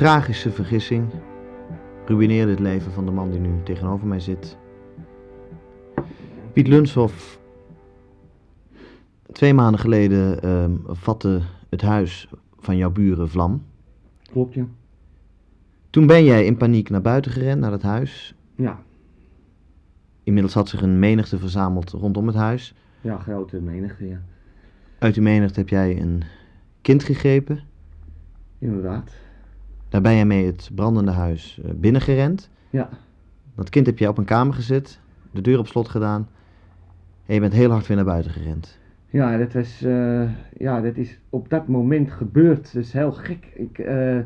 Tragische vergissing ruïneerde het leven van de man die nu tegenover mij zit. Piet Lunshoff, twee maanden geleden ehm, vatte het huis van jouw buren vlam. Klopt, ja. Toen ben jij in paniek naar buiten gerend, naar het huis. Ja, Inmiddels had zich een menigte verzameld rondom het huis. ja grote menigte, ja. Uit die menigte heb jij een kind gegrepen. Inderdaad. Daar ben jij mee het brandende huis eh, binnengerend. Ja, Dat kind heb je op een kamer gezet, de deur op slot gedaan. En je bent heel hard weer naar buiten gerend. ja dat was, eh, ja, dat is op dat moment gebeurd. Dat is heel gek. Ik, eh,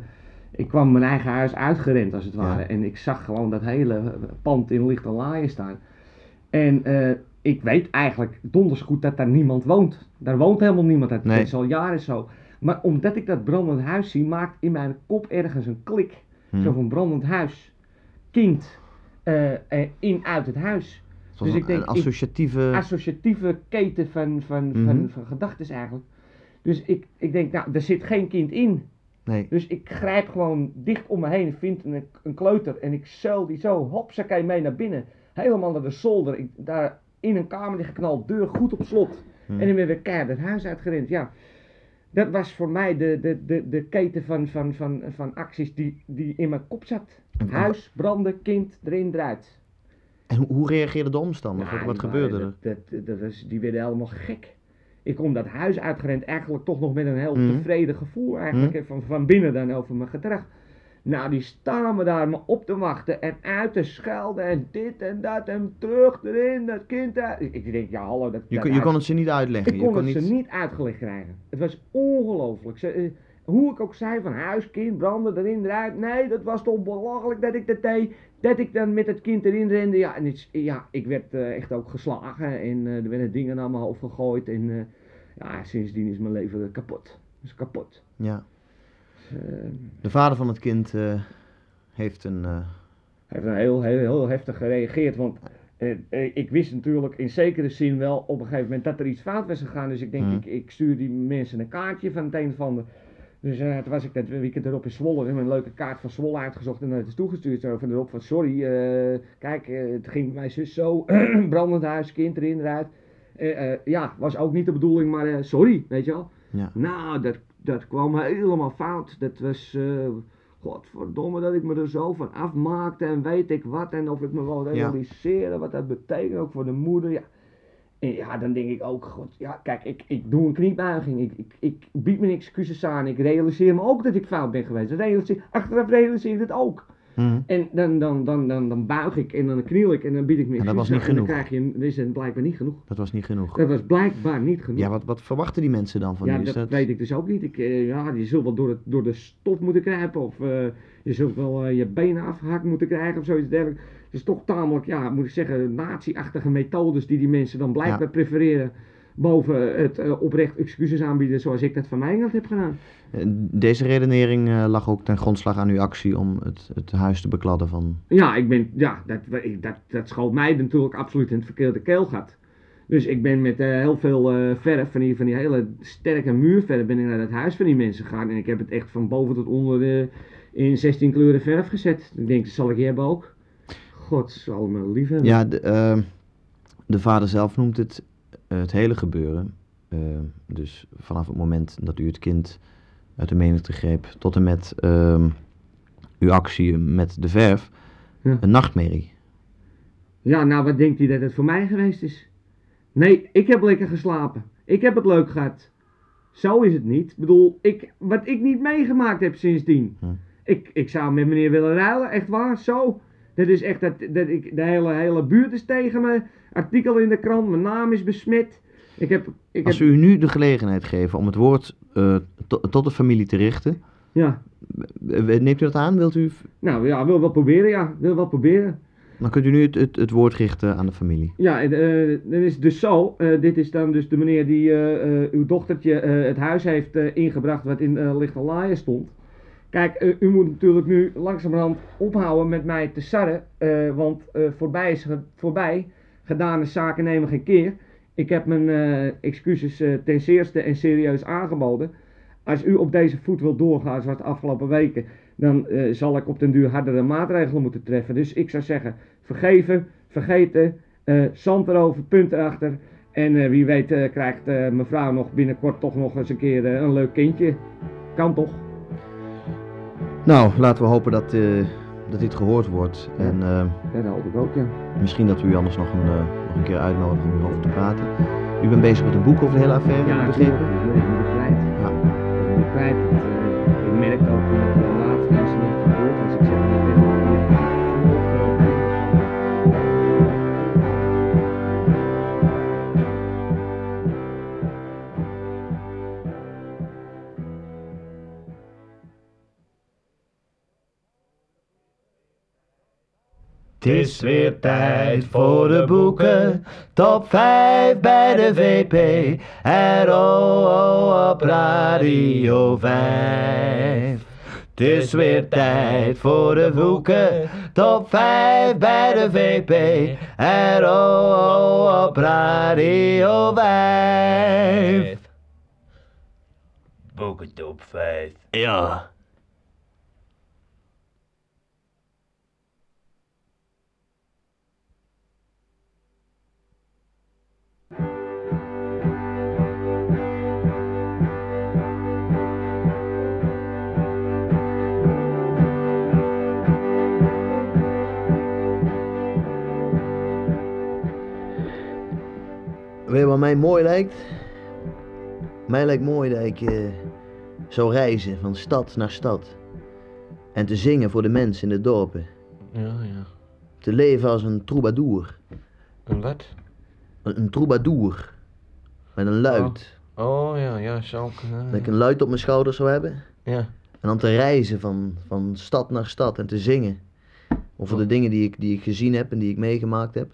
ik kwam mijn eigen huis uitgerend, als het ware. Ja. En ik zag gewoon dat hele pand in lichte laaien staan. En ik weet eigenlijk donders goed dat daar niemand woont. Daar woont helemaal niemand. Dat Nee. is al jaren zo. Maar omdat ik dat brandend huis zie, maakt in mijn kop ergens een klik. Hm. Zo van brandend huis. Kind. eh, eh, in uit het huis. Was dus ik denk, een associatieve... associatieve keten van, van, van, van gedachten eigenlijk. Dus ik, ik denk, nou, er zit geen kind in. nee, Dus ik grijp gewoon dicht om me heen, vind een, een kleuter en ik zeil die zo, hopsakee, mee naar binnen. Helemaal naar de zolder. Ik, daar in een kamer die geknald, deur goed op slot. Hm. En dan ben weer keihard het huis uitgerend. Ja, dat was voor mij de, de, de, de keten van, van, van, van acties die, die in mijn kop zat. Huis, branden, kind, erin, eruit. En hoe, hoe reageerden de omstanders? Nou, wat wat die gebeurde waren- er? Dat, dat, dat was, die werden helemaal gek. Ik kom dat huis uitgerend, eigenlijk toch nog met een heel Mhm. tevreden gevoel eigenlijk, Mhm. van, van binnen dan over mijn gedrag. Nou, die staan daar maar op te wachten en uit te schelden en dit en dat en terug erin, dat kind daar. Ik, denk, ja hallo, dat, Je, dat kon- je kon het ze niet uitleggen. ik je kon kon het niet... ze niet uitgelegd krijgen. Het was ongelooflijk. Ze, eh, hoe ik ook zei van huis, kind, branden, erin, eruit. Nee, dat was toch belachelijk dat ik dat deed. Dat ik dan met het kind erin rende. Ja, en het, ja ik werd eh, echt ook geslagen. En eh, er werden dingen naar mijn hoofd gegooid. En eh, ja, sindsdien is mijn leven kapot. Is kapot. Ja. Eh, De vader van het kind eh, heeft een... eh, heeft een heel, heel, heel heftig gereageerd. Want ik wist natuurlijk in zekere zin wel op een gegeven moment dat er iets fout was gegaan. Dus ik denk, Mhm. ik, ik stuur die mensen een kaartje van het een of ander. Dus toen was ik dat weekend erop in Zwolle. en een leuke kaart van Zwolle uitgezocht en dat is toegestuurd. Zo van erop van sorry, kijk, het ging bij mijn zus zo. brandend huis, kind erin, eruit. Ja, was ook niet de bedoeling, maar sorry, weet je wel. ja. Nou, dat, dat kwam helemaal fout. Dat was, eh, godverdomme, dat ik me er zo van afmaakte en weet ik wat. En of ik me wel realiseerde wat dat betekent, ook voor de moeder. Ja, en ja dan denk ik ook, god, ja, kijk, ik, ik doe een kniebuiging. Ik, ik, ik bied mijn excuses aan. Ik realiseer me ook dat ik fout ben geweest. Realiseer, achteraf realiseer ik het ook. Mhm. En dan, dan, dan, dan, dan buig ik en dan kniel ik en dan bied ik mijn En dat was niet. En dan genoeg. krijg je, dat is het blijkbaar niet genoeg. Dat was niet genoeg. Dat was blijkbaar niet genoeg. Ja, wat, wat verwachten die mensen dan van Ja, je? Is dat, weet ik dus ook niet. Ik, eh, ja, je zult wel door, het, door de stof moeten kruipen of eh, je zult wel eh, je benen afgehakt moeten krijgen of zoiets dergelijks. Het is toch tamelijk, ja, moet ik zeggen, nazi-achtige methodes die die mensen dan blijkbaar Ja. prefereren boven het oprecht excuses aanbieden zoals ik dat van mij had heb gedaan. Deze redenering eh, lag ook ten grondslag aan uw actie om het, het huis te bekladden van... Ja, ik ben, ja, dat, dat, dat schoot mij natuurlijk absoluut in het verkeerde keelgat. Dus ik ben met eh, heel veel eh, verf, van die, van die hele sterke muurverf, ben ik naar dat huis van die mensen gegaan. En ik heb het echt van boven tot onder in 16 kleuren verf gezet. Ik denk, dat zal ik je hebben ook. God zal me lief hebben. Ja, de, eh, de vader zelf noemt het het hele gebeuren. Eh, dus vanaf het moment dat u het kind uit de menigte greep tot en met ehm, uw actie met de verf, Ja. een nachtmerrie. Ja, nou wat denkt hij dat het voor mij geweest is? Nee, ik heb lekker geslapen. Ik heb het leuk gehad. Zo is het niet. Ik bedoel, ik, wat ik niet meegemaakt heb sindsdien. Hm. Ik, ik zou met meneer willen ruilen, echt waar, zo. Dat is echt, dat, dat ik, de hele, hele buurt is tegen me. Artikel in de krant, mijn naam is besmet. Ik heb, ik Als heb, we u nu de gelegenheid geven om het woord eh, to- tot de familie te richten, ja. eh, neemt u dat aan? Wilt u, Nou ja, wil wel proberen, ja. Wil wel proberen. dan kunt u nu het, het, het woord richten aan de familie. Ja, eh, dat is dus zo. eh, dit is dan dus de meneer die eh, eh, uw dochtertje eh, het huis heeft eh, ingebracht wat in uh, Lichtenlaaien stond. Kijk, eh, u moet natuurlijk nu langzamerhand ophouden met mij te sarren. eh, want eh, voorbij is voorbij. Gedane zaken nemen geen keer. Ik heb mijn eh, excuses eh, ten zeerste en serieus aangeboden. als u op deze voet wil doorgaan zoals de afgelopen weken, dan eh, zal ik op den duur hardere maatregelen moeten treffen. Dus ik zou zeggen, vergeven, vergeten, zand erover, punt erachter. En wie weet krijgt mevrouw nog binnenkort toch nog eens een keer een leuk kindje. Kan toch? Nou, laten we hopen dat, dat dit gehoord wordt. En eh, Ja, dat hoop ik ook, ja. misschien dat we u anders nog een, eh, nog een keer uitnodigen om hierover te praten. U bent bezig met een boek over de hele affaire, ik begrepen? ik ben kwijt. Ja. Ik ben kwijt. Het, eh, is weer tijd voor de boeken. Top 5 bij de VP. RO op Radio 5. Het is weer tijd voor de boeken. Top 5 bij de VP. RO op Radio 5. Boeken top 5. Ja. Je wat mij mooi lijkt? Mij lijkt mooi dat ik eh, zou reizen van stad naar stad. En te zingen voor de mensen in de dorpen. Ja, ja. Te leven als een troubadour. Een wat? Een, een troubadour. Met een luid. Oh ja, ja, zou ik. eh, Dat ik een luid op mijn schouders zou hebben. Ja. En dan te reizen van, van stad naar stad en te zingen. Over de dingen die ik, die ik gezien heb en die ik meegemaakt heb.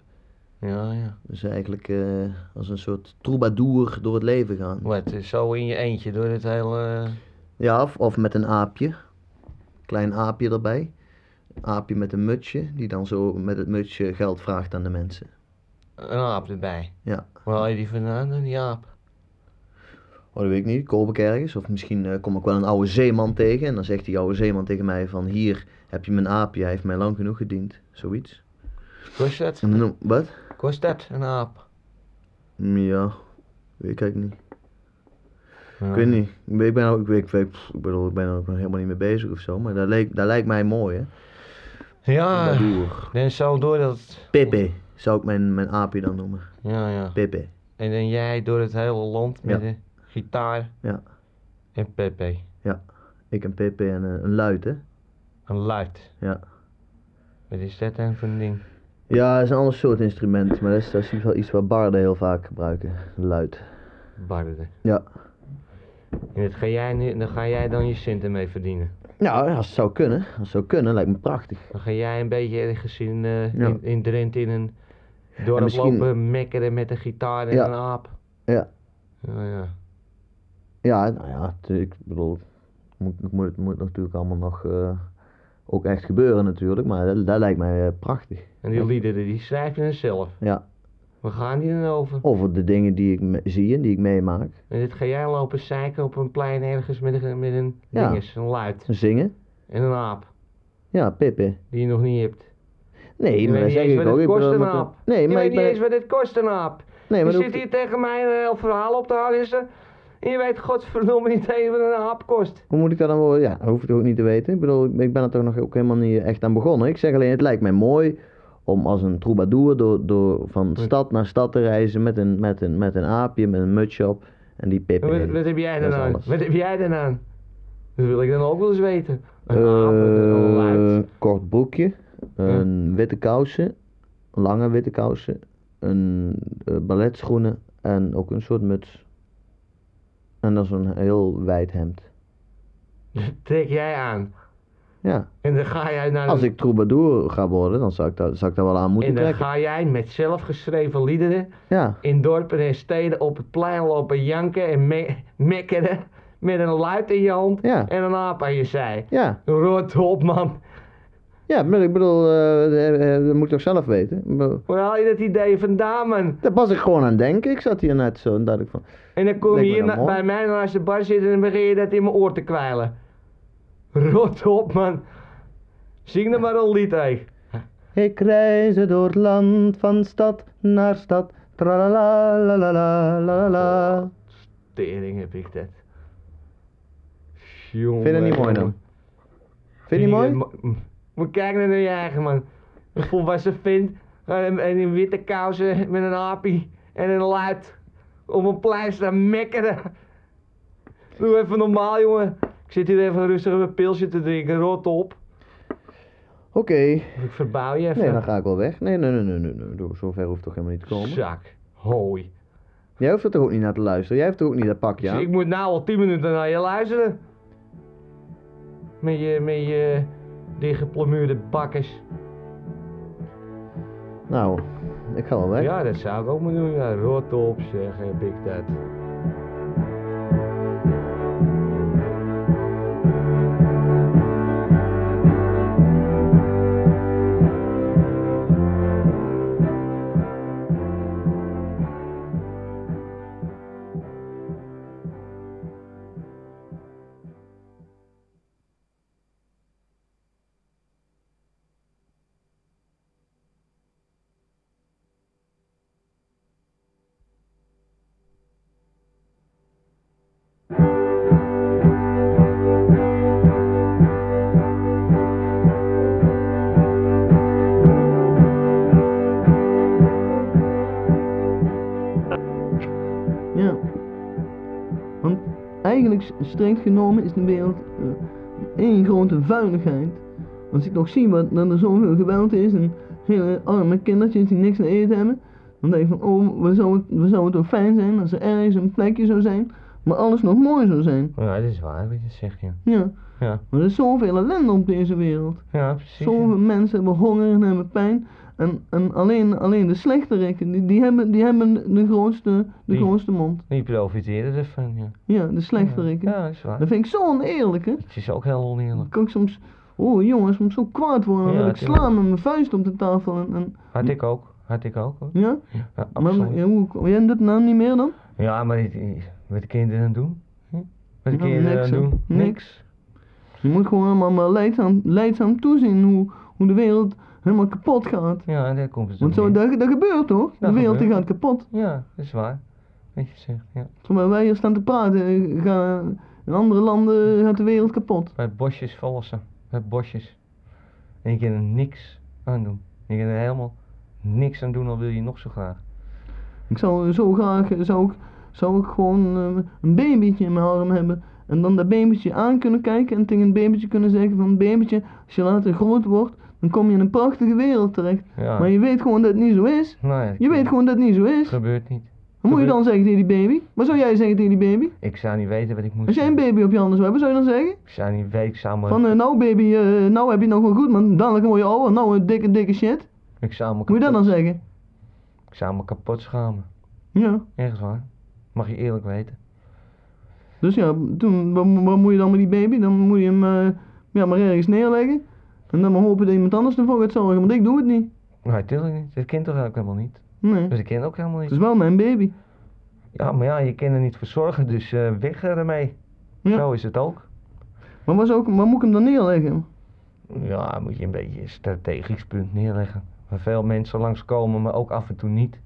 Ja, ja. Dus eigenlijk eh, als een soort troubadour door het leven gaan. Wat, zo in je eentje door het hele. Ja, of, of met een aapje. Klein aapje erbij. Een aapje met een mutsje, die dan zo met het mutsje geld vraagt aan de mensen. Een aap erbij. Ja. Waar haal je die vandaan, die aap? Oh, dat weet ik niet. Koop ik ergens. Of misschien eh, kom ik wel een oude zeeman tegen. En dan zegt die oude zeeman tegen mij van... Hier heb je mijn aapje. Hij heeft mij lang genoeg gediend. Zoiets. Kost dat? Wat? Kost dat, een aap? Ja. Weet ik niet. Ja. Ik weet niet. Ik ben, ook- ik, weet- ik, weet- ik bedoel, ik ben er ook nog helemaal niet mee bezig of zo. Maar dat, leek, dat lijkt mij mooi, hè. Ja, dan zo door dat. Pepe zou ik mijn, mijn aapje dan noemen. Ja, ja. Pepe. En dan jij door het hele land met Ja. een gitaar. Ja. En Pepe. Ik en Pepe en eh, een luid, hè. Een luid. Ja. Wat is dat dan voor een ding? Ja, het is een ander soort instrument, maar dat is, dat is wel iets wat barden heel vaak gebruiken. Luid. Barden. Ja. En dat ga jij nu, dan ga jij dan je centen mee verdienen. Nou, als het zou kunnen. Als het zou kunnen, lijkt me prachtig. Dan ga jij een beetje ergens in, Ja. in, in Drenthe in een dorp misschien- lopen mekkeren met een gitaar en Ja. een aap. Ja. Ja, ja. Ja, nou ja, ik bedoel, het moet, moet, het moet natuurlijk allemaal nog eh, ook echt gebeuren natuurlijk, maar dat, dat lijkt mij eh, prachtig. En die liederen, die schrijf je dan zelf. Ja. Waar gaan die dan over? Over de dingen die ik zie en die ik meemaak. En dit ga jij lopen zeiken op een plein ergens met een, met een Ja. dinges, een luid. Zingen. En een aap, Ja, Pepe. die je nog niet hebt. Nee, je maar dat zeg ik ook. Ik kost bedoel, een maar- aap. Nee, je maar weet ik niet ben... eens wat dit kost een aap. Nee, je maar dat zit hier tegen mij een heel verhaal op te halen en je weet godverdomme niet eens wat een aap kost. Hoe moet ik dat dan wel? Ja, dat hoef ik ook niet te weten. Ik bedoel, ik- ben er toch nog ook helemaal niet echt aan begonnen. Ik zeg alleen, het lijkt mij mooi om als een troubadour door, door van stad naar stad te reizen met een, met een, met een aapje, met een mutsje op en die Pepe. Wat, wat heb jij dan aan? Wat heb jij dan aan? Dat wil ik dan ook wel eens weten. Een aap, een Eh, kort broekje, een witte kousen, lange witte kousen, een eh, balletschoenen en ook een soort muts. En dan zo'n heel wijd hemd. Dat trek jij aan. Ja, En dan ga jij naar als ik troubadour ga worden, dan zou ik dat, zou ik dat wel aan moeten En dan trekken. ga jij met zelfgeschreven liederen Ja, in dorpen en steden op het plein lopen janken en me mekkeren met een luid in je hand Ja. en een aap aan je zij. ja, Rot op man. Ja, maar ik bedoel, eh, eh, eh, dat moet ik toch zelf weten. Waar haal je dat idee vandaan, man? Daar was ik gewoon aan denken. Ik zat hier net zo en dacht ik van... En dan kom je hier na- bij mij naast de bar zitten en dan begin je dat in mijn oor te kwijlen. Rot op, man. Zing dan maar een lied, hé. Ik reisde door het land van stad naar stad. Tralala, la la la la la. Tering heb ik dat. Jongen. Vind je dat niet mooi dan? Vind je die mooi? Moet kijken naar je eigen, man. Een volwassen vent eh, en en in witte kousen met een apie en een luid op een plein staan mekkeren. Doe even normaal, jongen. Ik zit hier even rustig een pilsje te drinken, rot op. Oké. Ik verbouw je even. Nee, dan ga ik wel weg. Nee, nee, nee, nee, nee. nee. Zo- Zover hoeft toch helemaal niet te komen. Zak. Hooi. Jij hoeft er toch ook niet naar te luisteren? Jij hebt toch ook niet dat pakje Dus aan? ik moet nou al 10 minuten naar je luisteren. Met je, met je dichtgeplomuurde bakkers. Nou, ik ga wel weg. Ja, dat zou ik ook maar doen. Ja, rot op zeg, heb ik dat. Is de wereld eh, één grote vuiligheid. Als ik nog zie wat, dat er zoveel geweld is en hele arme kindertjes die niks te eten hebben, dan denk ik van, oh, wat zou, het, zou het toch fijn zijn als er ergens een plekje zou zijn, maar alles nog mooi zou zijn. Ja, dat is waar wat je zegt, ja. Ja, Ja, maar er is zoveel ellende op deze wereld. ja precies. Zoveel mensen hebben honger en hebben pijn. En, en alleen, alleen de slechterikken, die, die, hebben, die hebben de grootste, de Die- grootste mond. Die profiteren ervan, ja. Ja, de slechterikken. Ja, dat is waar. Dat vind ik zo oneerlijk, hè. Het is ook heel Dan oneerlijk. kan ik soms, oh jongens, soms zo kwaad worden. Dan Ja, wil ik slaan met mijn vuist op de tafel. En, en, Had ik ook. Had ik ook, hoor. ja? Ja, Maar absoluut. ja, hoe, jij doet het nou niet meer dan? Ja, maar wat de kinderen aan doen? Hm? Wat de Ja, kinderen doen? Niks. Je moet gewoon allemaal maar leidzaam, leidzaam toezien hoe, hoe de wereld helemaal kapot gaat. Ja, daar komt het Want zo, dat, dat gebeurt toch? De Dat wereld die gaat kapot. Ja, dat is waar. Weet je zegt, ja. Terwijl wij hier staan te praten, gaan, in andere landen gaat de wereld kapot. Bij bosjes volsen. Bij bosjes. En je kan er niks aan doen. Je kan er helemaal niks aan doen, al wil je nog zo graag. Ik zou zo graag, zou ik, zou ik gewoon eh, een babytje in mijn arm hebben. En dan dat babytje aan kunnen kijken en tegen het babytje kunnen zeggen van babytje, als je later groot wordt, dan kom je in een prachtige wereld terecht. Ja. Maar je weet gewoon dat het niet zo is. Je weet gewoon dat het niet zo is. gebeurt niet. Wat moet je dan zeggen tegen die baby? Wat zou jij zeggen tegen die baby? Ik zou niet weten wat ik moet Als jij een baby op je handen zou hebben, zou je dan zeggen? Ik zou niet weten, ik zou me... Van eh, nou baby, eh, nou heb je het nog wel goed, maar dadelijk word je ouder, nou een dikke dikke shit. ik zou me Moet je dat dan kapot- zeggen? Ik zou me kapot schamen. Ja. Ergens waar. Mag je eerlijk weten. Dus ja, toen, wat, wat moet je dan met die baby? Dan moet je hem eh, ja, maar ergens neerleggen. En dan maar hopen dat iemand anders ervoor gaat zorgen, want ik doe het niet. Nee, natuurlijk niet. Dat kind toch ook helemaal niet. Nee, Dus ik ken ook helemaal het niet. is wel mijn baby. Ja, maar ja, je kan er niet voor zorgen, dus eh, weg ermee. Ja. Zo is het ook. Maar was ook, waar moet ik hem dan neerleggen? Ja, moet je een beetje een strategisch punt neerleggen. Waar veel mensen langskomen, maar ook af en toe niet.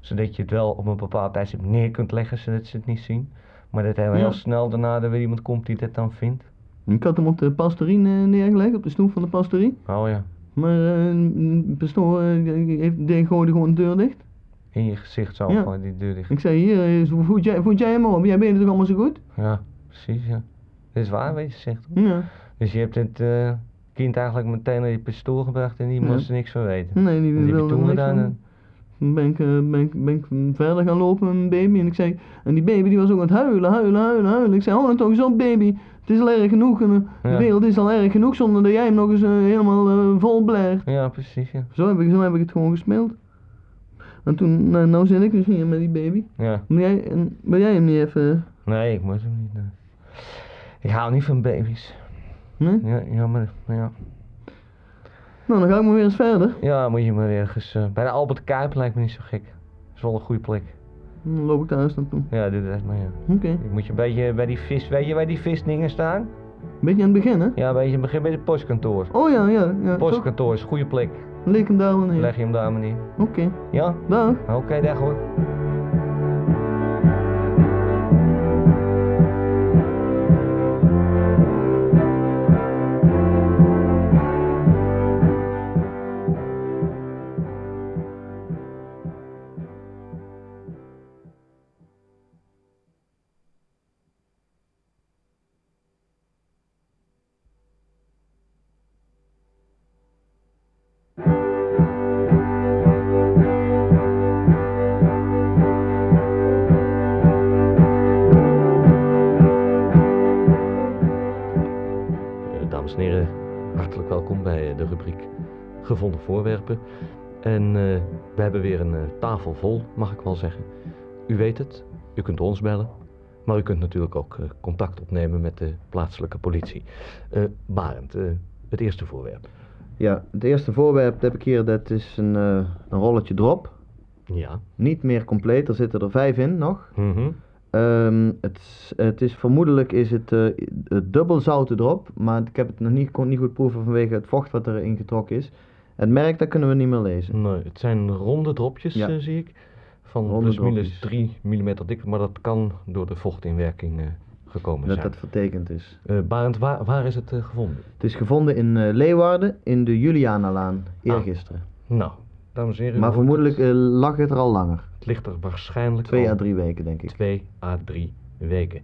Zodat je het wel op een bepaald tijdstip neer kunt leggen, zodat ze het niet zien. Maar dat heel, Ja. heel snel daarna er weer iemand komt die dat dan vindt. Ik had hem op de pastorie ne- neergelegd, op de stoep van de pastorie. Oh ja, Maar eh, de pastoor eh, heeft, deed gooide gewoon de deur dicht. in je gezicht zo, Ja. gewoon die deur dicht. Ik zei, hier, eh, voed jij, voed jij hem op? Jij bent toch allemaal zo goed? Ja, precies ja. Dat is waar wat je zegt. Ja. Dus je hebt het eh, kind eigenlijk meteen naar je pistool gebracht en die Ja. moest er niks van weten. Nee, die je wilde toen gedaan? van. Ben ik, eh, ben, ik, ben ik verder gaan lopen met mijn baby en ik zei, en die baby die was ook aan het huilen, huilen, huilen, huilen. Ik zei, nou toch op baby, het is al erg genoeg, en, eh, de wereld is al erg genoeg zonder dat jij hem nog eens eh, helemaal eh, vol blaert. Ja, precies ja. Zo heb, ik, zo heb ik het gewoon gespeeld. En toen, nou, nou zit ik dus hier met die baby. Ja. Jij, en, wil jij hem niet even, Nee, ik moet hem niet. nee. Ik hou niet van baby's. nee? Ja, jammer. maar Ja. Nou, dan ga ik maar weer eens verder. Ja, moet je maar ergens... eh, bij de Albert Kuip lijkt me niet zo gek. is wel een goede plek. Dan loop ik thuis naartoe. Ja, doe dat maar ja. Oké. Ik moet je een beetje bij die vis... Weet je waar die visdingen staan? Beetje aan het begin, hè? Ja, een beetje begin bij het postkantoor. Oh ja, ja. ja. Postkantoor is een goede plek. leg hem daar neer. Leg je hem daar maar neer. Oké. Ja? Dag. Oké, dag hoor. Tafel vol, mag ik wel zeggen. U weet het, u kunt ons bellen, maar u kunt natuurlijk ook eh, contact opnemen met de plaatselijke politie. Eh Barend, eh, het eerste voorwerp. Ja, het eerste voorwerp heb ik hier, dat is een, een rolletje drop. Ja. Niet meer compleet, er zitten er vijf in nog. Mhm. Ehm, het, het is vermoedelijk is het het dubbel zoute drop, maar ik heb het nog niet, kon niet goed proeven vanwege het vocht wat erin getrokken is. Het merk, dat kunnen we niet meer lezen. Nee, het zijn ronde dropjes, Ja. eh, zie ik. Van Ronde plus minus dropjes. 3 mm dik, maar dat kan door de vochtinwerking eh, gekomen Dat zijn. dat vertekend is. Eh, Barend, waar, waar is het gevonden? Het is gevonden in Leeuwarden in de Julianalaan, eergisteren. Nou, dames en heren. maar vermoedelijk lag het er al langer. het ligt er waarschijnlijk Twee à drie weken, denk ik. twee à drie weken.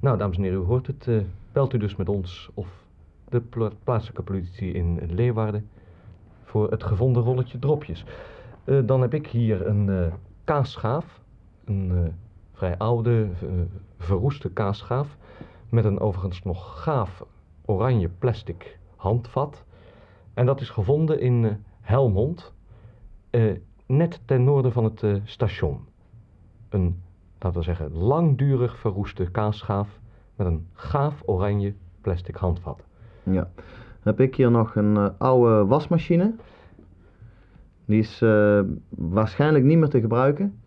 Nou, dames en heren, u hoort het. belt u dus met ons of de pla- plaatselijke politie in Leeuwarden voor het gevonden rolletje dropjes. Eh, dan heb ik hier een eh, kaasschaaf. Een eh, vrij oude, verroeste kaasschaaf. Met een overigens nog gaaf oranje plastic handvat. En dat is gevonden in Helmond. net ten noorden van het station. Een, laten we zeggen, langdurig verroeste kaasschaaf met een gaaf oranje plastic handvat. Ja. Heb ik hier nog een eh, oude wasmachine. Die is eh, waarschijnlijk niet meer te gebruiken.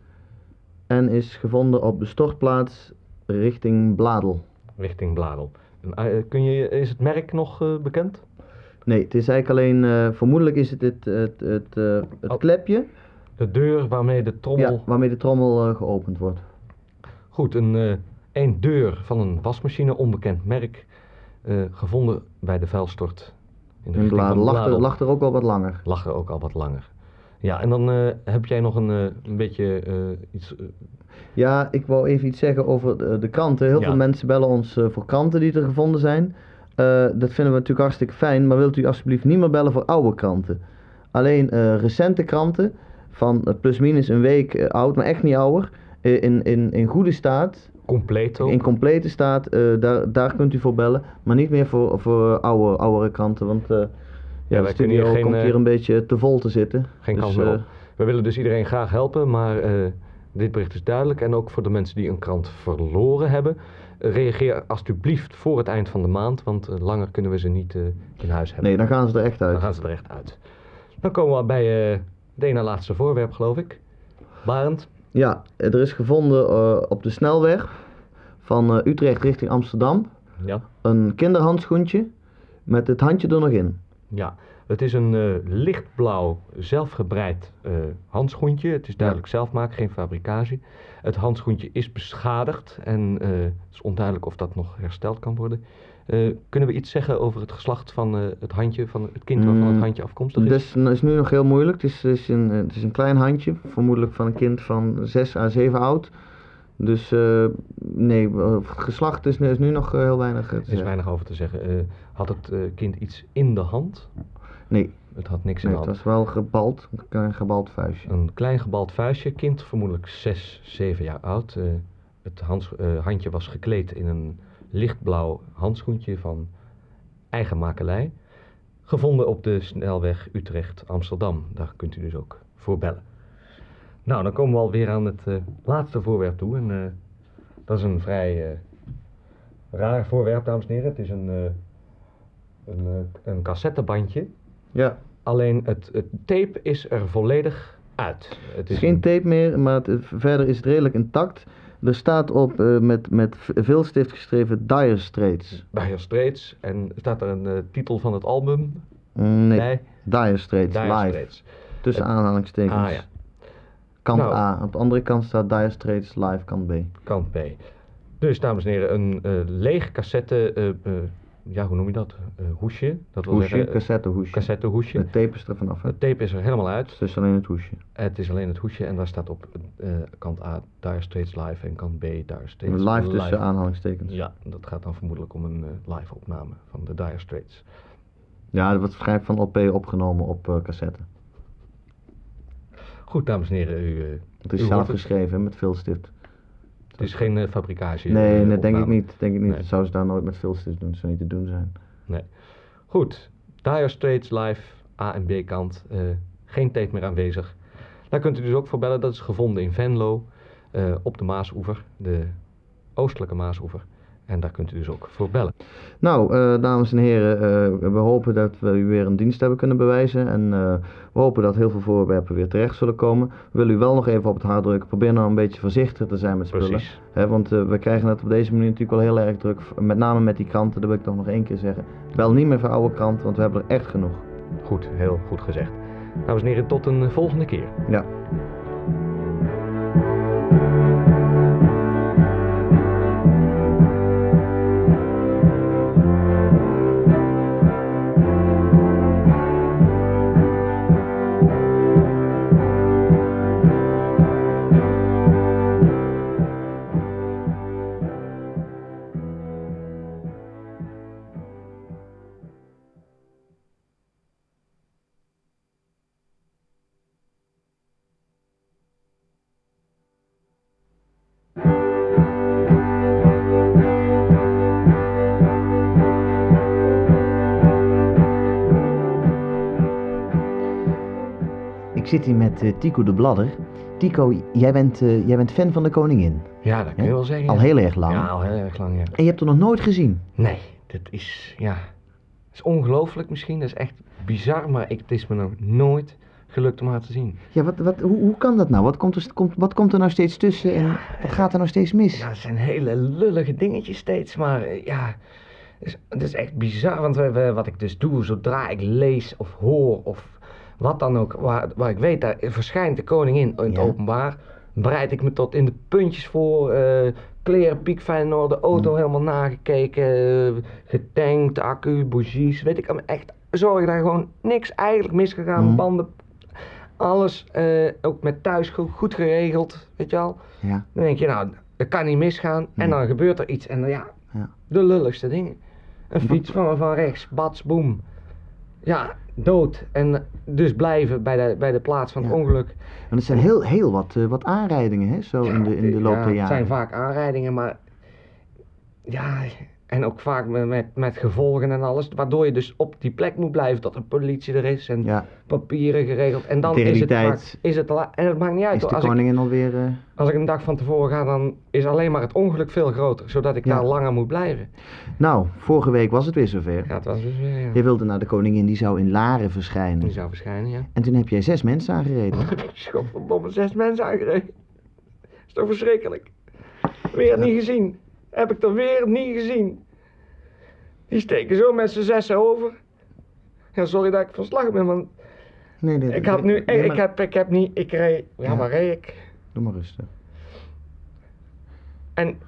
En is gevonden op de stortplaats richting Bladel. richting Bladel. En, eh, kun je, is het merk nog bekend? Nee, het is eigenlijk alleen, vermoedelijk is het het, het, het, het Oh. klepje De deur waarmee de trommel... ja, waarmee de trommel geopend wordt. Goed, een, een deur van een wasmachine, onbekend merk, eh, gevonden bij de vuilstort. In de Bladel lag er, lag er ook al wat langer. Lag er ook al wat langer. Ja, en dan eh, heb jij nog een, eh, een beetje iets... Ja, ik wou even iets zeggen over de, de kranten. Heel Ja. veel mensen bellen ons voor kranten die er gevonden zijn. Dat vinden we natuurlijk hartstikke fijn, maar wilt u alsjeblieft niet meer bellen voor oude kranten. Alleen recente kranten van plus-minus een week oud, maar echt niet ouder. in, in, in goede staat, compleet ook. in complete staat, eh, daar, daar kunt u voor bellen. Maar niet meer voor, voor oude, oudere kranten, want eh, ja, de kunnen hier studio geen, komt eh, hier een beetje te vol te zitten. Geen Dus, kans meer eh, op. We willen dus iedereen graag helpen, maar eh, dit bericht is duidelijk. En ook voor de mensen die een krant verloren hebben. eh, reageer alsjeblieft voor het eind van de maand, want eh, langer kunnen we ze niet eh, in huis hebben. nee, dan gaan ze er echt uit. Dan gaan ze er echt uit. Dan komen we bij eh het ene laatste voorwerp, geloof ik. Barend. Ja, er is gevonden eh, op de snelweg van eh, Utrecht richting Amsterdam Ja. een kinderhandschoentje met het handje er nog in. Ja, het is een eh, lichtblauw zelfgebreid handschoentje. Het is duidelijk zelfmaak, geen fabricage. Het handschoentje is beschadigd en het is onduidelijk of dat nog hersteld kan worden. Eh, kunnen we iets zeggen over het geslacht van eh, het handje, van het kind waarvan het Mm, handje afkomstig is? Dat is, is nu nog heel moeilijk. Het is, het, is een, het is een klein handje, vermoedelijk van een kind van 6 à 7 oud. Dus eh, nee, het geslacht is, is nu nog heel weinig. Er is zeggen. weinig over te zeggen. Had het kind iets in de hand? Nee, Het had niks in nee de het hand. was wel gebald, een klein gebald vuistje. Een klein gebald vuistje, kind vermoedelijk 6, 7 jaar oud. Het hands- handje was gekleed in een lichtblauw handschoentje van eigen makelij. Gevonden op de snelweg Utrecht-Amsterdam. Daar kunt u dus ook voor bellen. Nou, dan komen we alweer aan het eh, laatste voorwerp toe. En eh, dat is een vrij eh, raar voorwerp, dames en heren. Het is een, een, een cassettebandje Ja. Alleen het, het tape is er volledig uit. Het Het is geen tape meer, maar het, verder is het redelijk intact. Er staat op eh, met, met veel stift geschreven Dire Straits. Dire Straits. En staat er een eh, titel van het album Mm, Nee, bij? Dire Straits, Dire live. Straits. Tussen aanhalingstekens. Ah ja, Kant Nou. A. Op de andere kant staat Dire Straits, live, kant B. kant B. Dus, dames en heren, een eh leeg cassette, ja, hoe noem je dat? Eh, hoesje. Dat wil Hoesje, zeggen, eh, cassettehoesje. cassettehoesje. De tape is er vanaf. hè. Het tape is er helemaal uit. Dus alleen het hoesje. Het is alleen het hoesje en daar staat op eh, kant A Dire Straits live en kant B Dire Straits Live tussen aanhalingstekens. Ja, dat gaat dan vermoedelijk om een live opname van de Dire Straits. Ja, dat wordt waarschijnlijk van LP opgenomen op cassette. Goed, dames en heren, u, Het is zelf het. geschreven met veel stift. Het is geen fabricage. Nee, nee, denk ik niet. Denk ik niet. Nee. Dat zouden ze daar nooit met stift doen. Dat zou niet te doen zijn. Goed, Dire Straits live, A en B kant, eh, geen tape meer aanwezig. Daar kunt u dus ook voor bellen, dat is gevonden in Venlo, op de Maasoever, de oostelijke Maasoever. En daar kunt u dus ook voor bellen. Nou, eh, dames en heren, eh, we hopen dat we u weer een dienst hebben kunnen bewijzen. En eh, we hopen dat heel veel voorwerpen weer terecht zullen komen. We willen u wel nog even op het hart drukken. Probeer nou een beetje voorzichtig te zijn met spullen. Precies. Hè, want we krijgen het op deze manier natuurlijk wel heel erg druk. Met name met die kranten, dat wil ik toch nog één keer zeggen. Bel niet meer voor oude kranten, want we hebben er echt genoeg. Goed, heel goed gezegd. Dames en heren, tot een volgende keer. Ja. Zit hier met eh, Tico de Bladder. Tico, jij bent, eh, jij bent fan van de koningin. Ja, dat kun je Hè? wel zeggen. Al ja. heel erg lang. Ja, al heel erg lang, ja. En je hebt er nog nooit gezien. Nee, dat is, ja, dat is ongelooflijk misschien. Dat is echt bizar, maar ik, het is me nog nooit gelukt om haar te zien. Ja, wat, wat, hoe, hoe kan dat nou? Wat komt, er, komt, wat komt er nou steeds tussen en wat gaat er nou steeds mis? Ja, het zijn hele lullige dingetjes steeds, maar eh, ja, het is, het is echt bizar. Want we, we- wat ik dus doe, zodra ik lees of hoor of wat dan ook, waar, waar ik weet, daar verschijnt de koningin in het Ja. openbaar, bereid ik me tot in de puntjes voor, eh, kleren piekfijn in orde, auto Mm. helemaal nagekeken, eh, getankt, accu, bougies, weet ik allemaal, echt zorgen daar gewoon niks eigenlijk misgegaan, banden, alles, eh, ook met thuis goed, geregeld, weet je wel. Ja, Dan denk je, nou, dat kan niet misgaan. En Nee. dan gebeurt er iets. En dan, ja, Ja. de lulligste dingen. Een fiets van, van rechts, bats, boem. Ja, dood. En dus blijven bij de, bij de plaats van het Ja. ongeluk. want het zijn heel, heel wat, eh, wat aanrijdingen, hè, zo in de, in de loop Ja, der Het jaren. zijn vaak aanrijdingen, maar... Ja, en ook vaak met, met, gevolgen en alles. Waardoor je dus op die plek moet blijven tot de politie er is. En Ja, papieren geregeld. En dan is het vaak... Is het. En het maakt niet uit. is hoor. de Als ik, koningin alweer... eh, als ik een dag van tevoren ga, dan is alleen maar het ongeluk veel groter. Zodat ik Ja. daar langer moet blijven. Nou, vorige week was het weer zover. Ja, het was weer, ja. Je wilde naar de koningin, die zou in Laren verschijnen. Die zou verschijnen, ja. En toen heb jij zes mensen aangereden. Godverdomme, zes mensen aangereden. is toch verschrikkelijk? Weer niet gezien. Heb ik er weer niet gezien. Die steken zo met z'n zessen over. Ja, sorry dat ik van slag ben, want Nee, nee, ik had nu, nee, ik, maar- heb, ik heb niet, ik reed, ja, Ja. waar reed ik? Doe maar rustig. En,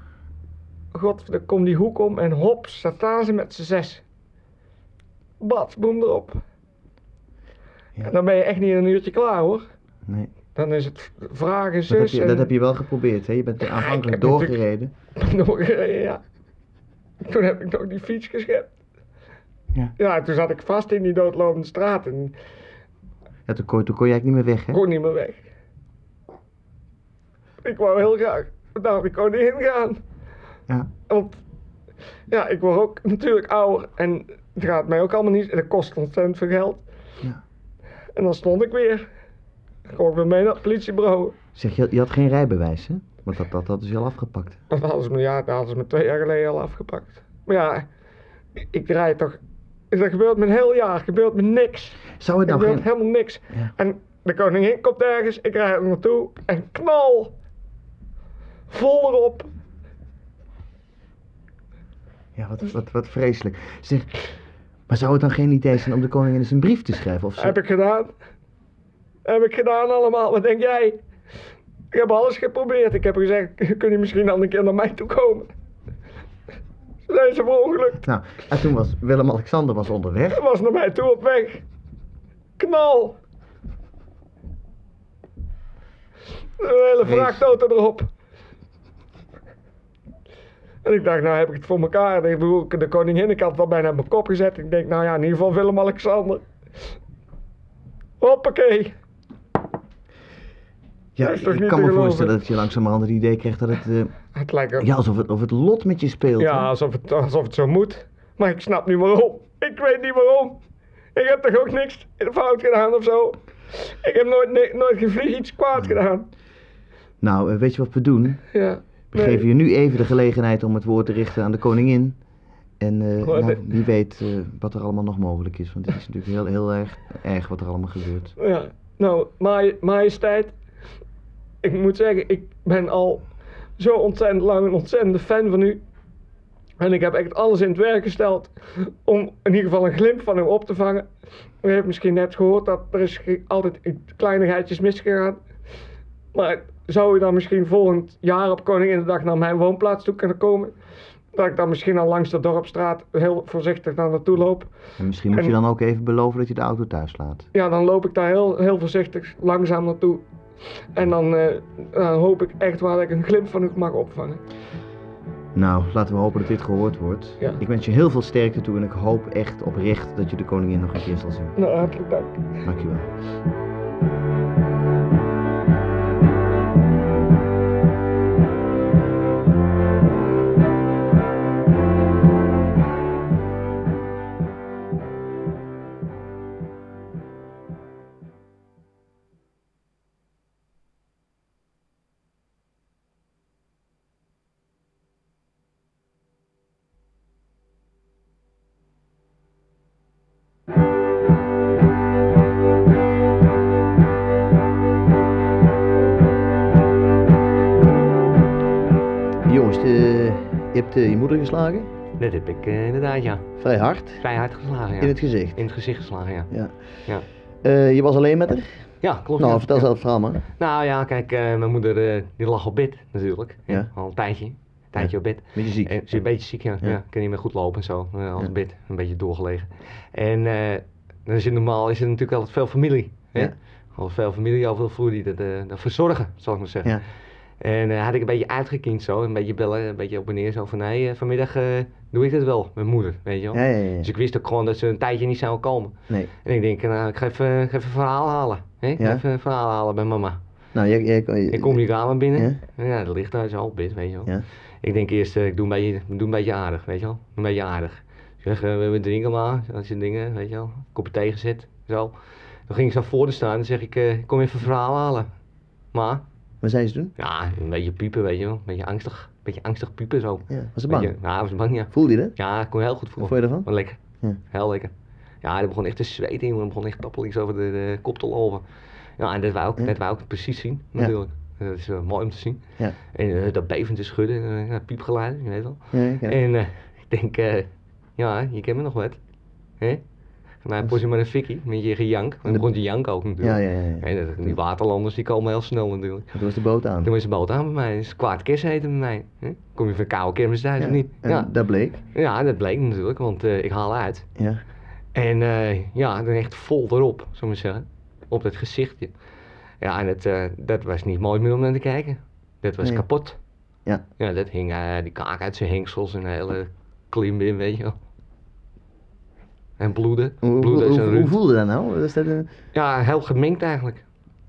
god, dan komt die hoek om en hop, staat daar ze met z'n zes. Bats, boem erop. Ja. En dan ben je echt niet in een uurtje klaar, hoor. Nee. Dan is het vragen, Dat heb, zus je, en... dat heb je wel geprobeerd, hè? Je bent er Ja, aanvankelijk ik doorgereden. doorgereden, ja. Toen heb ik nog die fiets geschept. Ja. Ja, toen zat ik vast in die doodlopende straat en Ja, toen, kon, toen kon je eigenlijk niet meer weg, hè? kon niet meer weg. Ik wou heel graag naar de koningin gaan. Ja. Want ja, ik word ook natuurlijk ouder en het gaat mij ook allemaal niet. Dat kost ontzettend veel geld. Ja. En dan stond ik weer. Gewoon weer mee naar het politiebureau. Zeg, je, je had geen rijbewijs, hè? Want dat, dat, je al afgepakt. Dat hadden ze me, ja, dat hadden ze me twee jaar geleden al afgepakt. Maar ja, ik draai toch. Dat gebeurt me een heel jaar, gebeurt me niks. Zou het nou geen... helemaal niks. Ja. En de koningin komt ergens, ik rijd er naartoe en knal. Vol erop. Ja, wat, wat, wat vreselijk. Zeg, maar zou het dan geen idee zijn om de koningin eens een brief te schrijven? Of zo? Heb ik gedaan. Heb ik gedaan allemaal. Wat denk jij? Ik heb alles geprobeerd. Ik heb gezegd, kun je misschien dan een keer naar mij toe komen? Ze zijn ze verongelukt. Nou, en toen was Willem-Alexander was onderweg. Hij was naar mij toe op weg. Knal. Een hele vrachtauto erop. En ik dacht, nou heb ik het voor elkaar. Ik bedoel, de koningin, ik had het al bijna op mijn kop gezet. Ik denk, nou ja, in ieder geval Willem-Alexander. Hoppakee. Ja, ik kan me geloven? voorstellen dat je langzamerhand het idee krijgt dat het... eh, Het lijkt ja, alsof het, of het lot met je speelt. hè? Ja, alsof het, alsof het zo moet. Maar ik snap niet waarom. Ik weet niet waarom. Ik heb toch ook niks fout gedaan of zo? Ik heb nooit, nooit gevlieg iets kwaad gedaan. Nou, eh, weet je wat we doen? Ja. We geven je nu even de gelegenheid om het woord te richten aan de koningin. En Goh, nou, wie weet wat er allemaal nog mogelijk is. Want het is natuurlijk heel, heel erg erg wat er allemaal gebeurt. Ja. Nou, maj- majesteit. Ik moet zeggen, ik ben al zo ontzettend lang een ontzettende fan van u. En ik heb echt alles in het werk gesteld om in ieder geval een glimp van u op te vangen. U heeft misschien net gehoord dat er is altijd kleinigheidjes misgegaan. Maar zou u dan misschien volgend jaar op Koninginnedag naar mijn woonplaats toe kunnen komen? Dat ik dan misschien al langs de dorpstraat heel voorzichtig naar naartoe loop. En misschien moet je dan ook even beloven dat je de auto thuis laat. Ja, dan loop ik daar heel, heel voorzichtig langzaam naartoe. En dan, eh, dan hoop ik echt waar dat ik een glimp van u mag opvangen. Nou, laten we hopen dat dit gehoord wordt. Ja. Ik wens je heel veel sterkte toe en ik hoop echt oprecht dat je de koningin nog een keer zal zien. Nou, hartelijk dank. Dankjewel. Je hebt eh, je moeder geslagen. Dat heb ik eh, inderdaad, ja. Vrij hard. Vrij hard geslagen, ja. In het gezicht. In het gezicht geslagen, ja. Ja. Ja, Eh, je was alleen met haar? ja klopt. Nou, ja. vertel zelf het verhaal maar. Nou ja, kijk, eh, mijn moeder eh, die lag op bed natuurlijk. Ja. Al een tijdje. Een tijdje op bed. Beetje ziek. En ze is een beetje ziek, ja. Ja. kan niet meer goed lopen en zo. Al Ja. op bed, een beetje doorgelegen. En eh, dan is het normaal is er natuurlijk altijd veel familie. Hè? Ja. Al veel familie, al veel vroeg die dat, eh, dat verzorgen, zal ik maar zeggen. En eh, had ik een beetje uitgekiend zo, een beetje bellen, een beetje op en neer zo van nee, eh, vanmiddag eh, doe ik het wel met moeder, weet je wel. Ja, ja, ja. Dus ik wist ook gewoon dat ze een tijdje niet zou komen. Nee. En ik denk, nou, ik ga even, ik ga even een verhaal halen. Hè? Ik ga. Even een verhaal halen bij mama. Nou, jij, jij, Ik kom die kamer binnen. Ja. En ja, dat ligt daar zo op bed, weet je wel. Ja. Ik denk eerst, ik doe een, beetje, doe een beetje aardig, weet je wel. Een beetje aardig. Ik zeg, we drinken maar, dat soort dingen, weet je wel. Kopje thee gezet, zo. Toen ging ik zo voor te staan en zeg ik, ik kom even een verhaal halen. Maar, Wat zei ze toen? ja, een beetje piepen, weet je wel. Een beetje angstig, een beetje angstig piepen zo. Ja, was ze bang? Beetje- Ja, was bang, ja. Voelde je dat? Ja, ik kon heel goed Wat voelen. vond je ervan? Wat lekker. Ja. Heel lekker. Ja, dat begon echt te zweten, jongen. Begon echt tappelings over de, de kop te lopen. Ja, en dat wou ik, Ja. dat wou ik precies zien, Ja. natuurlijk. Dat is eh, mooi om te zien. Ja. En eh, dat bevend te schudden, ja, piepgeluiden, je weet wel. Ja, ik. En ik denk, ja, je kent me nog wat. Hè? Je maar een fikkie met je gejank. En dan begon die jank ook natuurlijk. Ja, ja, ja. ja. En dat- die waterlanders die komen heel snel natuurlijk. Toen was de boot aan. Toen was de boot aan bij mij. Dus kwaad kerst eten bij mij. Kom je van koude kermis thuis Ja. of niet? En Ja. dat bleek. ja, dat bleek natuurlijk, want eh, ik haal uit. Ja. En eh, ja, dan echt vol erop, zou ik maar zeggen. Op dat gezichtje. Ja, en het, eh, dat was niet mooi meer om naar te kijken. Dat was Nee. kapot. Ja. Ja, dat hing die kaak uit zijn hengsels en een hele klim in, weet je wel. En bloeden. Hoe, bloeden hoe, hoe voelde dat nou? Was, dat een- Ja, heel gemengd eigenlijk.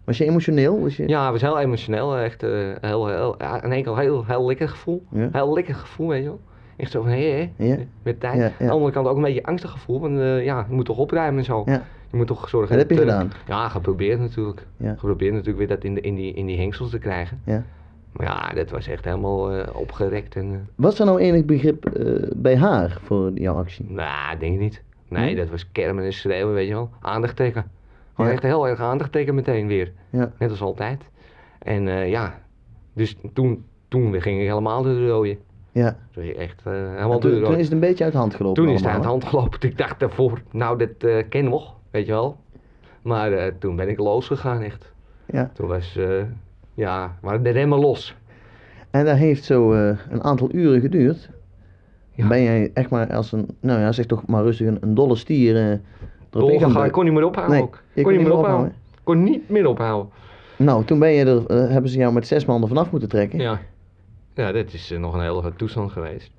was je emotioneel? Was je... Ja, was heel emotioneel. Echt eh, heel, heel, ja, in één keer heel, heel lekker gevoel. Ja. Heel lekker gevoel, weet je wel. Echt zo van, hé, hé, Ja. met tijd. Aan de andere kant ook een beetje angstig gevoel, want eh, ja, je moet toch opruimen en zo. Je moet toch zorgen Dat heb je eh, gedaan. Ja, geprobeerd natuurlijk. Geprobeerd natuurlijk weer dat in, de, in, die, in die hengsels te krijgen. Ja. Maar ja, dat was echt helemaal eh, opgerekt en... eh, Was er nou enig begrip eh, bij haar voor jouw actie? nou, denk ik niet. Nee, Nee? dat was kermen en schreeuwen, weet je wel. Aandacht trekken. Gewoon Ja. echt heel erg aandacht trekken meteen weer. Ja. Net als altijd. En eh, ja, dus toen, toen ging ik helemaal door de rode. Ja. Toen ging ik echt eh, helemaal door toen, is het een beetje uit de hand gelopen Toen is het allemaal, de hand gelopen. Ik dacht daarvoor, nou, dat eh ken nog, weet je wel. Maar toen ben ik losgegaan, echt. Ja. Toen was, ja, waren de remmen los. En dat heeft zo een aantal uren geduurd. Ja. Ben jij echt maar als een, nou ja, zeg toch maar rustig een, een dolle stier eh erop in gaan Dolgegaan, ik kon niet meer ophouden Nee, ook. je kon niet meer ophouden. Kon niet meer ophouden. Nou, toen ben je er, eh, hebben ze jou met zes man er vanaf moeten trekken. Ja. Ja, dat is eh, nog een hele toestand geweest.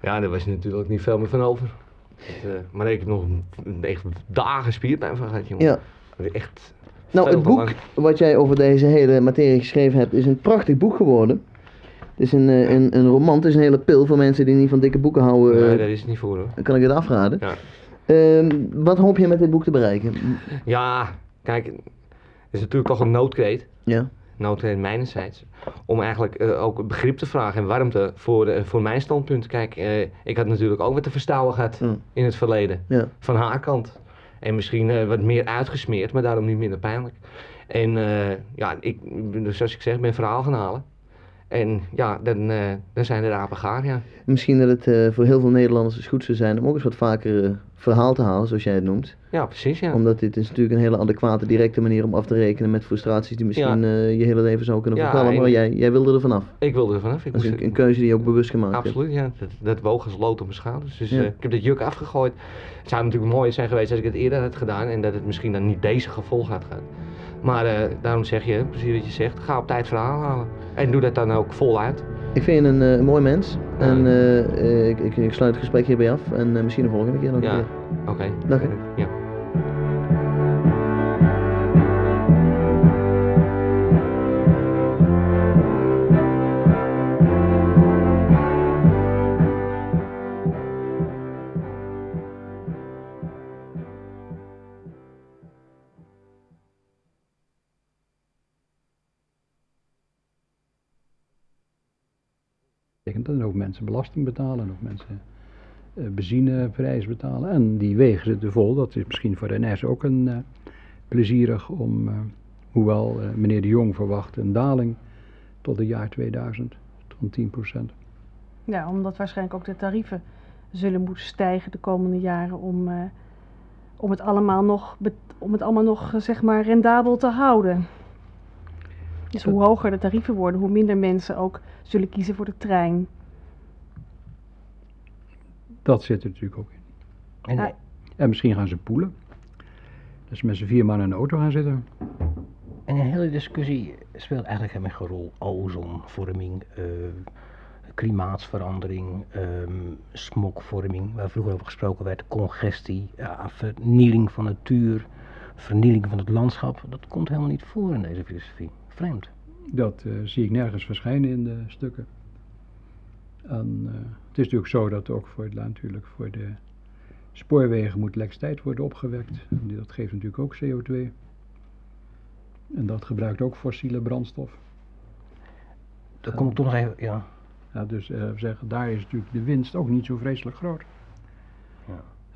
Ja, daar was natuurlijk niet veel meer van over. Eh, maar ik heb nog een- echt dagen spierpijn van gehad, jongen. Ja. Echt. Nou, het boek lang. wat jij over deze hele materie geschreven hebt, is een prachtig boek geworden. Het is een, eh, een, een roman, het is een hele pil voor mensen die niet van dikke boeken houden. Nee, daar is het niet voor hoor. kan ik het afraden. Ja. Ehm, wat hoop je met dit boek te bereiken? Ja, kijk, het is natuurlijk toch een noodkreet. Ja, noodkreet mijnerzijds. Om eigenlijk eh, ook begrip te vragen en warmte voor, voor mijn standpunt. Kijk, eh, ik had natuurlijk ook wat te verstouwen gehad Mm. in het verleden. ja. Van haar kant. En misschien wat meer uitgesmeerd, maar daarom niet minder pijnlijk. En ja, ik, dus zoals ik zeg, ben verhaal gaan halen. En ja, dan, eh, dan zijn de rapen gaar, ja. Misschien dat het eh, voor heel veel Nederlanders eens goed zou zijn om ook eens wat vaker eh, verhaal te halen, zoals jij het noemt. Ja, precies, ja. Omdat dit is natuurlijk een hele adequate, directe manier om af te rekenen met frustraties die misschien Ja. eh, je hele leven zou kunnen Ja, vervallen. Maar jij, jij wilde er vanaf. Ik wilde er vanaf. Ik Dat is een, een keuze die je ook bewust gemaakt hebt. Absoluut, ja. Dat, dat woog als lood op mijn schouders. Dus Ja. eh, ik heb dat juk afgegooid. Het zou natuurlijk mooi zijn geweest als ik het eerder had gedaan en dat het misschien dan niet deze gevolg had gehad. Maar eh, daarom zeg je, precies wat je zegt, ga op tijd verhaal halen. En doe dat dan ook voluit. Ik vind je een eh, mooi mens. En eh, eh, ik, ik, ik sluit het gesprek hierbij af. En misschien de volgende keer nog Ja. een keer. Oké. Dank je. Ja. Betekent dat ook mensen belasting betalen, ook mensen eh, benzineprijs betalen. En die wegen zitten vol. Dat is misschien voor de NS ook een eh, plezierig om, eh, hoewel meneer de Jong verwacht een daling tot het jaar 2000 van 10%. Ja, omdat waarschijnlijk ook de tarieven zullen moeten stijgen de komende jaren om, om het allemaal nog, om het allemaal nog zeg maar rendabel te houden. Dus hoe hoger de tarieven worden, hoe minder mensen ook zullen kiezen voor de trein. Dat zit er natuurlijk ook in. En. En misschien gaan ze poelen. Dat ze met z'n vier man in een auto gaan zitten. en een hele discussie speelt eigenlijk helemaal geen rol. Ozonvorming, eh, klimaatsverandering, ehm, smogvorming, waar vroeger over gesproken werd, congestie, ja, vernieling van natuur, vernieling van het landschap. Dat komt helemaal niet voor in deze filosofie. Vreemd. Dat eh, zie ik nergens verschijnen in de stukken. En eh, het is natuurlijk zo dat ook voor, het, natuurlijk voor de spoorwegen moet elektriciteit worden opgewekt. En dat geeft natuurlijk ook CO2. En dat gebruikt ook fossiele brandstof. Dan kom ik toch nog even, ja. Ja, dus eh, we zeggen, daar is natuurlijk de winst ook niet zo vreselijk groot.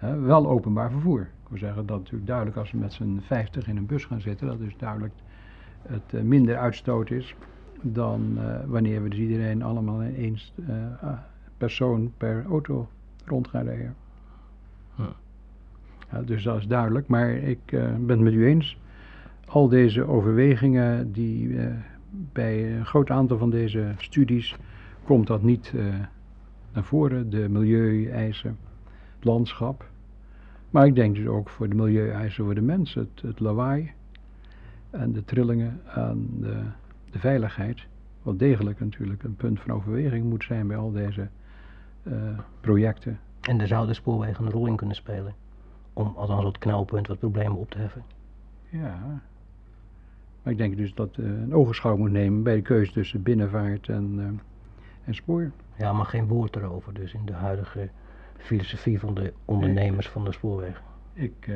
Ja. Wel openbaar vervoer. Ik wil zeggen dat natuurlijk duidelijk als we met z'n 50 in een bus gaan zitten, dat dus duidelijk het eh, minder uitstoot is dan eh, wanneer we dus iedereen allemaal in één eh, ah, persoon per auto rond gaan rijden. Hm. Ja, dus dat is duidelijk, maar ik eh, ben het met u eens. Al deze overwegingen die bij een groot aantal van deze studies komt dat niet naar voren, de milieueisen, het landschap. Maar ik denk dus ook voor de milieueisen voor de mens, het, het lawaai en de trillingen en de, de veiligheid. Wat degelijk natuurlijk een punt van overweging moet zijn bij al deze eh, projecten. En daar zouden spoorwegen een rol in kunnen spelen. Om althans het knelpunt wat problemen op te heffen. Ja. Maar ik denk dus dat eh, een ogenschouw moet nemen bij de keuze tussen binnenvaart en, eh, en spoor. Ja, maar geen woord erover dus in de huidige filosofie van de ondernemers van de spoorwegen. Ik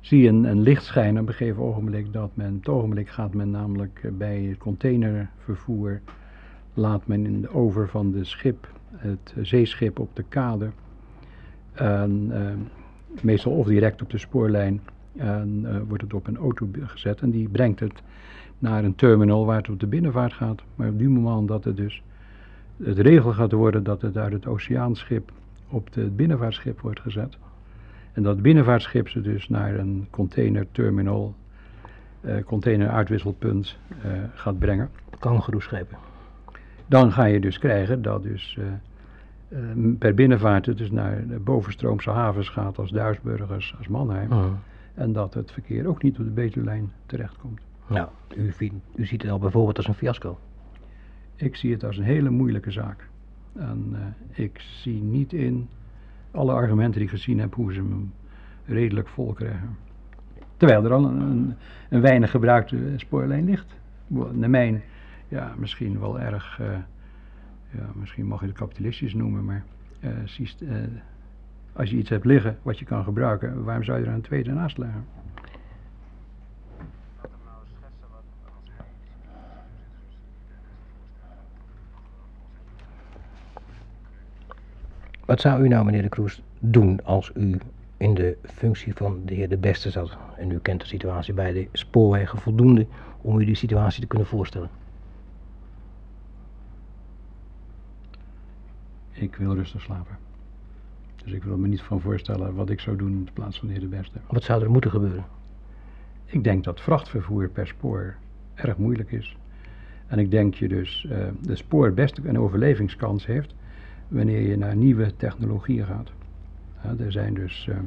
zie een, een licht schijnen op een gegeven ogenblik dat men, op het ogenblik gaat men namelijk eh, bij containervervoer, laat men in de over van de schip, het zeeschip op de kade, eh, meestal of direct op de spoorlijn en eh, wordt het op een auto gezet en die brengt het naar een terminal waar het op de binnenvaart gaat. Maar op die moment dat het dus het regel gaat worden dat het uit het oceaanschip op het binnenvaartschip wordt gezet. En dat binnenvaartschip ze dus naar een containerterminal, eh containeruitwisselpunt eh, gaat brengen. Kangeroeschepen. Dan ga je dus krijgen dat dus eh, per binnenvaart het dus naar de bovenstroomse havens gaat als Duisburgers, als Mannheim. Mhm. En dat het verkeer ook niet op de Betuwlijn terechtkomt. Nou, u, vindt- u ziet het al bijvoorbeeld als een fiasco. Ik zie het als een hele moeilijke zaak. En ik zie niet in alle argumenten die ik gezien heb hoe ze hem redelijk vol krijgen. Terwijl er al een, een, weinig gebruikte spoorlijn ligt. De mijn, ja, misschien wel erg, eh, ja, misschien mag je het kapitalistisch noemen, maar eh, eh, als je iets hebt liggen wat je kan gebruiken, waarom zou je er een tweede naast leggen? Wat zou u nou, meneer de Kroes, doen als u in de functie van de heer De Beste zat? En u kent de situatie bij de spoorwegen voldoende om u die situatie te kunnen voorstellen. Ik wil rustig slapen. Dus ik wil me niet van voorstellen wat ik zou doen in plaats van de heer De Beste. Wat zou er moeten gebeuren? Ik denk dat vrachtvervoer per spoor erg moeilijk is. En ik denk je dus eh, de spoor best een overlevingskans heeft wanneer je naar nieuwe technologieën gaat. Er zijn dus ehm,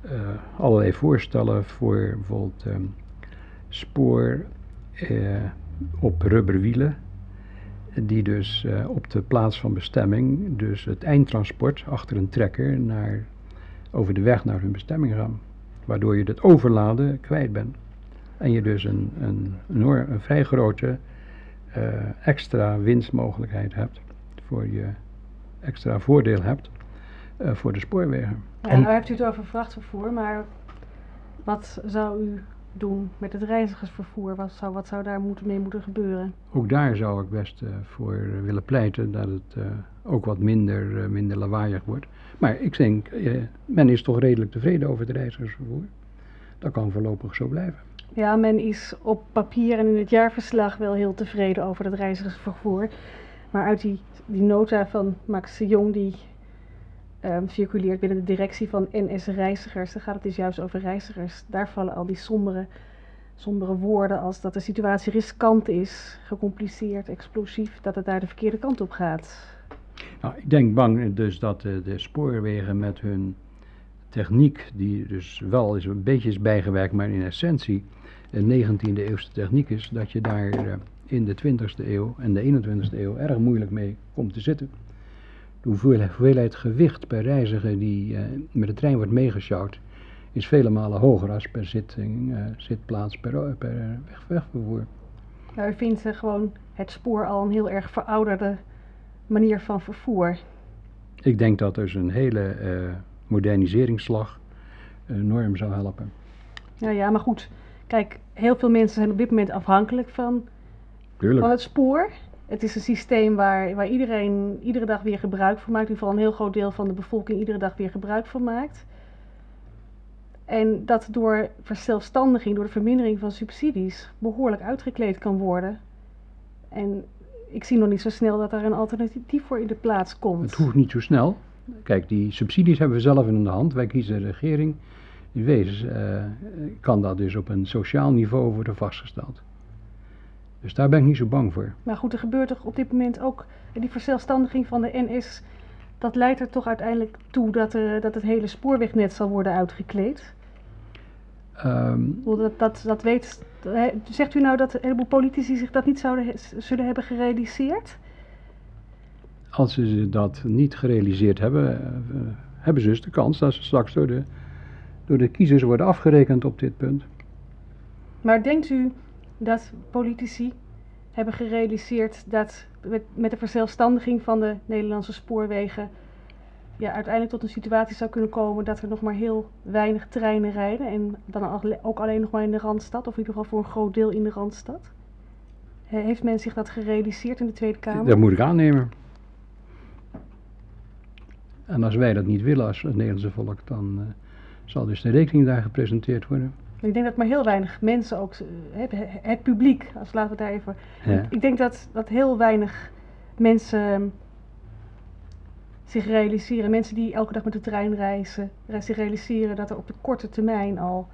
eh, allerlei voorstellen voor bijvoorbeeld ehm, spoor eh, op rubberwielen. Die dus eh, op de plaats van bestemming, dus het eindtransport achter een trekker naar, over de weg naar hun bestemming gaan. Waardoor je het overladen kwijt bent. En je dus een, een, enorm, een vrij grote extra winstmogelijkheid hebt. Voor je extra voordeel hebt eh, voor de spoorwegen. Ja, En- nou hebt u het over vrachtvervoer, maar wat zou u doen met het reizigersvervoer? Wat zou, wat zou daar moeten, mee moeten gebeuren? Ook daar zou ik best eh, voor willen pleiten dat het eh, ook wat minder, eh, minder lawaaiig wordt. Maar ik denk, men is toch redelijk tevreden over het reizigersvervoer. Dat kan voorlopig zo blijven. Ja, men is op papier en in het jaarverslag wel heel tevreden over het reizigersvervoer. Maar uit die, die nota van Max de Jong, die ehm, circuleert binnen de directie van NS Reizigers, dan gaat het dus juist over reizigers. Daar vallen al die sombere, sombere woorden als dat de situatie riskant is, gecompliceerd, explosief, dat het daar de verkeerde kant op gaat. Nou, ik denk bang dus dat eh, de spoorwegen met hun techniek, die dus wel is een beetje is bijgewerkt, maar in essentie een 19e eeuwse techniek is, dat je daar eh, in de 20e eeuw en de 21e eeuw erg moeilijk mee komt te zitten. De hoeveelheid, gewicht per reiziger die eh, met de trein wordt meegesjouwd, is vele malen hoger als per zitting, eh, zitplaats per, per weg, wegvervoer. Nou, u vindt gewoon het spoor al een heel erg verouderde manier van vervoer. Ik denk dat dus een hele eh, moderniseringsslag enorm zou helpen. Ja, ja, maar goed. Kijk, heel veel mensen zijn op dit moment afhankelijk van, Tuurlijk. van het spoor. Het is een systeem waar, waar iedereen iedere dag weer gebruik van maakt. In ieder geval een heel groot deel van de bevolking iedere dag weer gebruik van maakt. En dat door verzelfstandiging, door de vermindering van subsidies, behoorlijk uitgekleed kan worden. En ik zie nog niet zo snel dat daar een alternatief voor in de plaats komt. Het hoeft niet zo snel. Kijk, die subsidies hebben we zelf in de hand. Wij kiezen de regering. In wezen eh, kan dat dus op een sociaal niveau worden vastgesteld. Dus daar ben ik niet zo bang voor. Maar goed, er gebeurt toch op dit moment ook die verzelfstandiging van de NS. Dat leidt er toch uiteindelijk toe dat, er, dat het hele spoorwegnet zal worden uitgekleed. Ehm, Dat, dat, dat weet, zegt u nou dat een heleboel politici zich dat niet zouden, zullen hebben gerealiseerd? als ze dat niet gerealiseerd hebben, eh, hebben ze dus de kans dat ze straks door de, door de kiezers worden afgerekend op dit punt. Maar denkt u dat politici hebben gerealiseerd dat met, met de verzelfstandiging van de Nederlandse spoorwegen ja, uiteindelijk tot een situatie zou kunnen komen dat er nog maar heel weinig treinen rijden en dan ook alleen nog maar in de Randstad, of in ieder geval voor een groot deel in de Randstad? He- Heeft men zich dat gerealiseerd in de Tweede Kamer? Dat moet ik aannemen. En als wij dat niet willen als het Nederlandse volk, dan eh, zal dus de rekening daar gepresenteerd worden. Ik denk dat maar heel weinig mensen ook, eh, het, het publiek, als laten we daar even. Ja. Ik denk dat, dat heel weinig mensen ehm, zich realiseren, mensen die elke dag met de trein reizen, re- zich realiseren dat er op de korte termijn al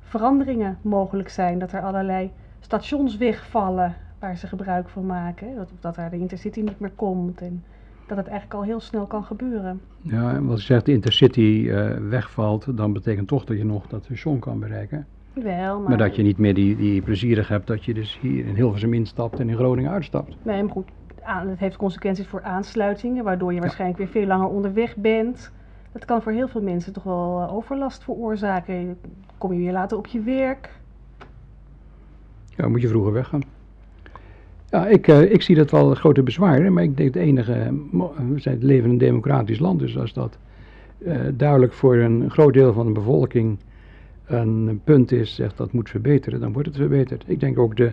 veranderingen mogelijk zijn. Dat er allerlei stations wegvallen waar ze gebruik van maken. Dat, dat er de intercity niet meer komt en dat het eigenlijk al heel snel kan gebeuren. Ja, en als je zegt de intercity eh, wegvalt, dan betekent toch dat je nog dat station kan bereiken. Wel, maar, Maar dat je niet meer die, die plezierig hebt dat je dus hier in Hilversum instapt en in Groningen uitstapt. Nee, maar goed, het heeft consequenties voor aansluitingen, waardoor je waarschijnlijk weer veel langer onderweg bent. Dat kan voor heel veel mensen toch wel eh, overlast veroorzaken. Kom je weer later op je werk. Ja, dan moet je vroeger weggaan. Ja, ik, eh, ik zie dat wel grote bezwaren, maar ik denk het enige, eh, mo- we zijn het leven in een democratisch land, dus als dat eh, duidelijk voor een groot deel van de bevolking een punt is, zegt dat moet verbeteren, dan wordt het verbeterd. Ik denk ook de,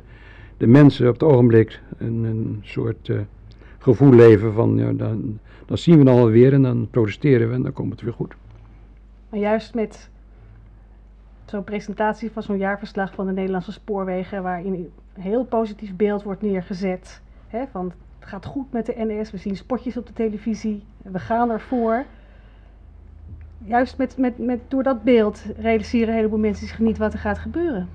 de mensen op het ogenblik een, een soort eh, gevoel leven van, ja, dan, dan zien we dan alweer en dan protesteren we en dan komt het weer goed. Maar juist met zo'n presentatie van zo'n jaarverslag van de Nederlandse spoorwegen, waarin een heel positief beeld wordt neergezet. Hè, van het gaat goed met de NS, we zien spotjes op de televisie, we gaan ervoor. Juist met, met, met, door dat beeld realiseren een heleboel mensen zich niet wat er gaat gebeuren.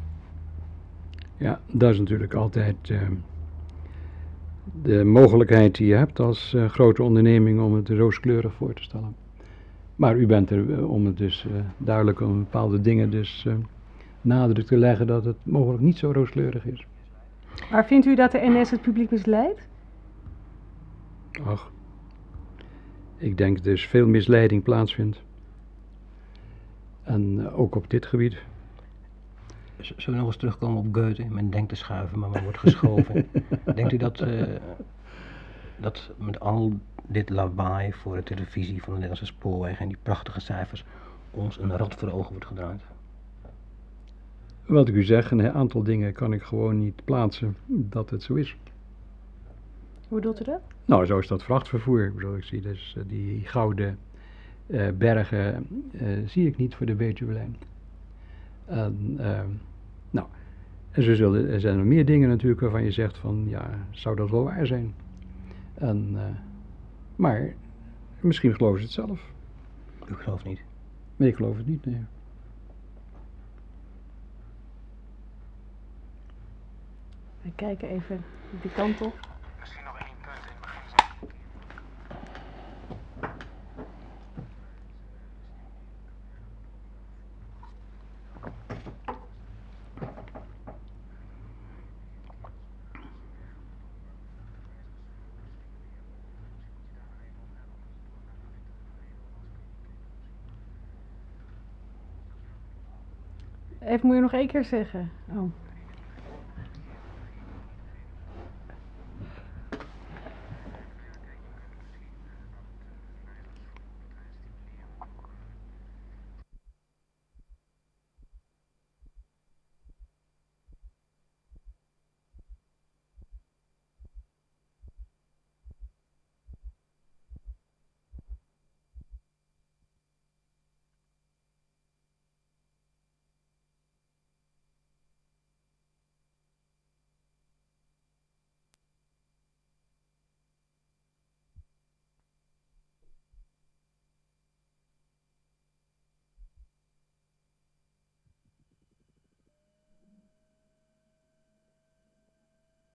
Ja, dat is natuurlijk altijd eh, de mogelijkheid die je hebt als eh, grote onderneming om het rooskleurig voor te stellen. Maar u bent er eh, om het dus eh, duidelijk om bepaalde dingen dus eh, nadruk te leggen dat het mogelijk niet zo rooskleurig is. Maar vindt u dat de NS het publiek misleidt? Ach, ik denk dus veel misleiding plaatsvindt. En ook op dit gebied. Z- Zullen we nog eens terugkomen op Goethe? Men denkt te schuiven, maar men wordt geschoven. Denkt u dat, eh, dat met al dit lawaai voor de televisie van de Nederlandse spoorwegen en die prachtige cijfers ons een rad voor de ogen wordt gedraaid? Wat ik u zeg, een aantal dingen kan ik gewoon niet plaatsen dat het zo is. Hoe bedoelt u dat? Nou, zo is dat vrachtvervoer. Ik bedoel, ik zie dus eh, die gouden eh, bergen eh, zie ik niet voor de Betuwelijn. En, nou, en zo zullen, er zijn er meer dingen natuurlijk waarvan je zegt van, ja, zou dat wel waar zijn? En, eh, maar misschien geloven ze het zelf. U gelooft niet. Maar ik geloof het niet, nee. We kijken even die kant op. Even moet je nog één keer zeggen. Oh.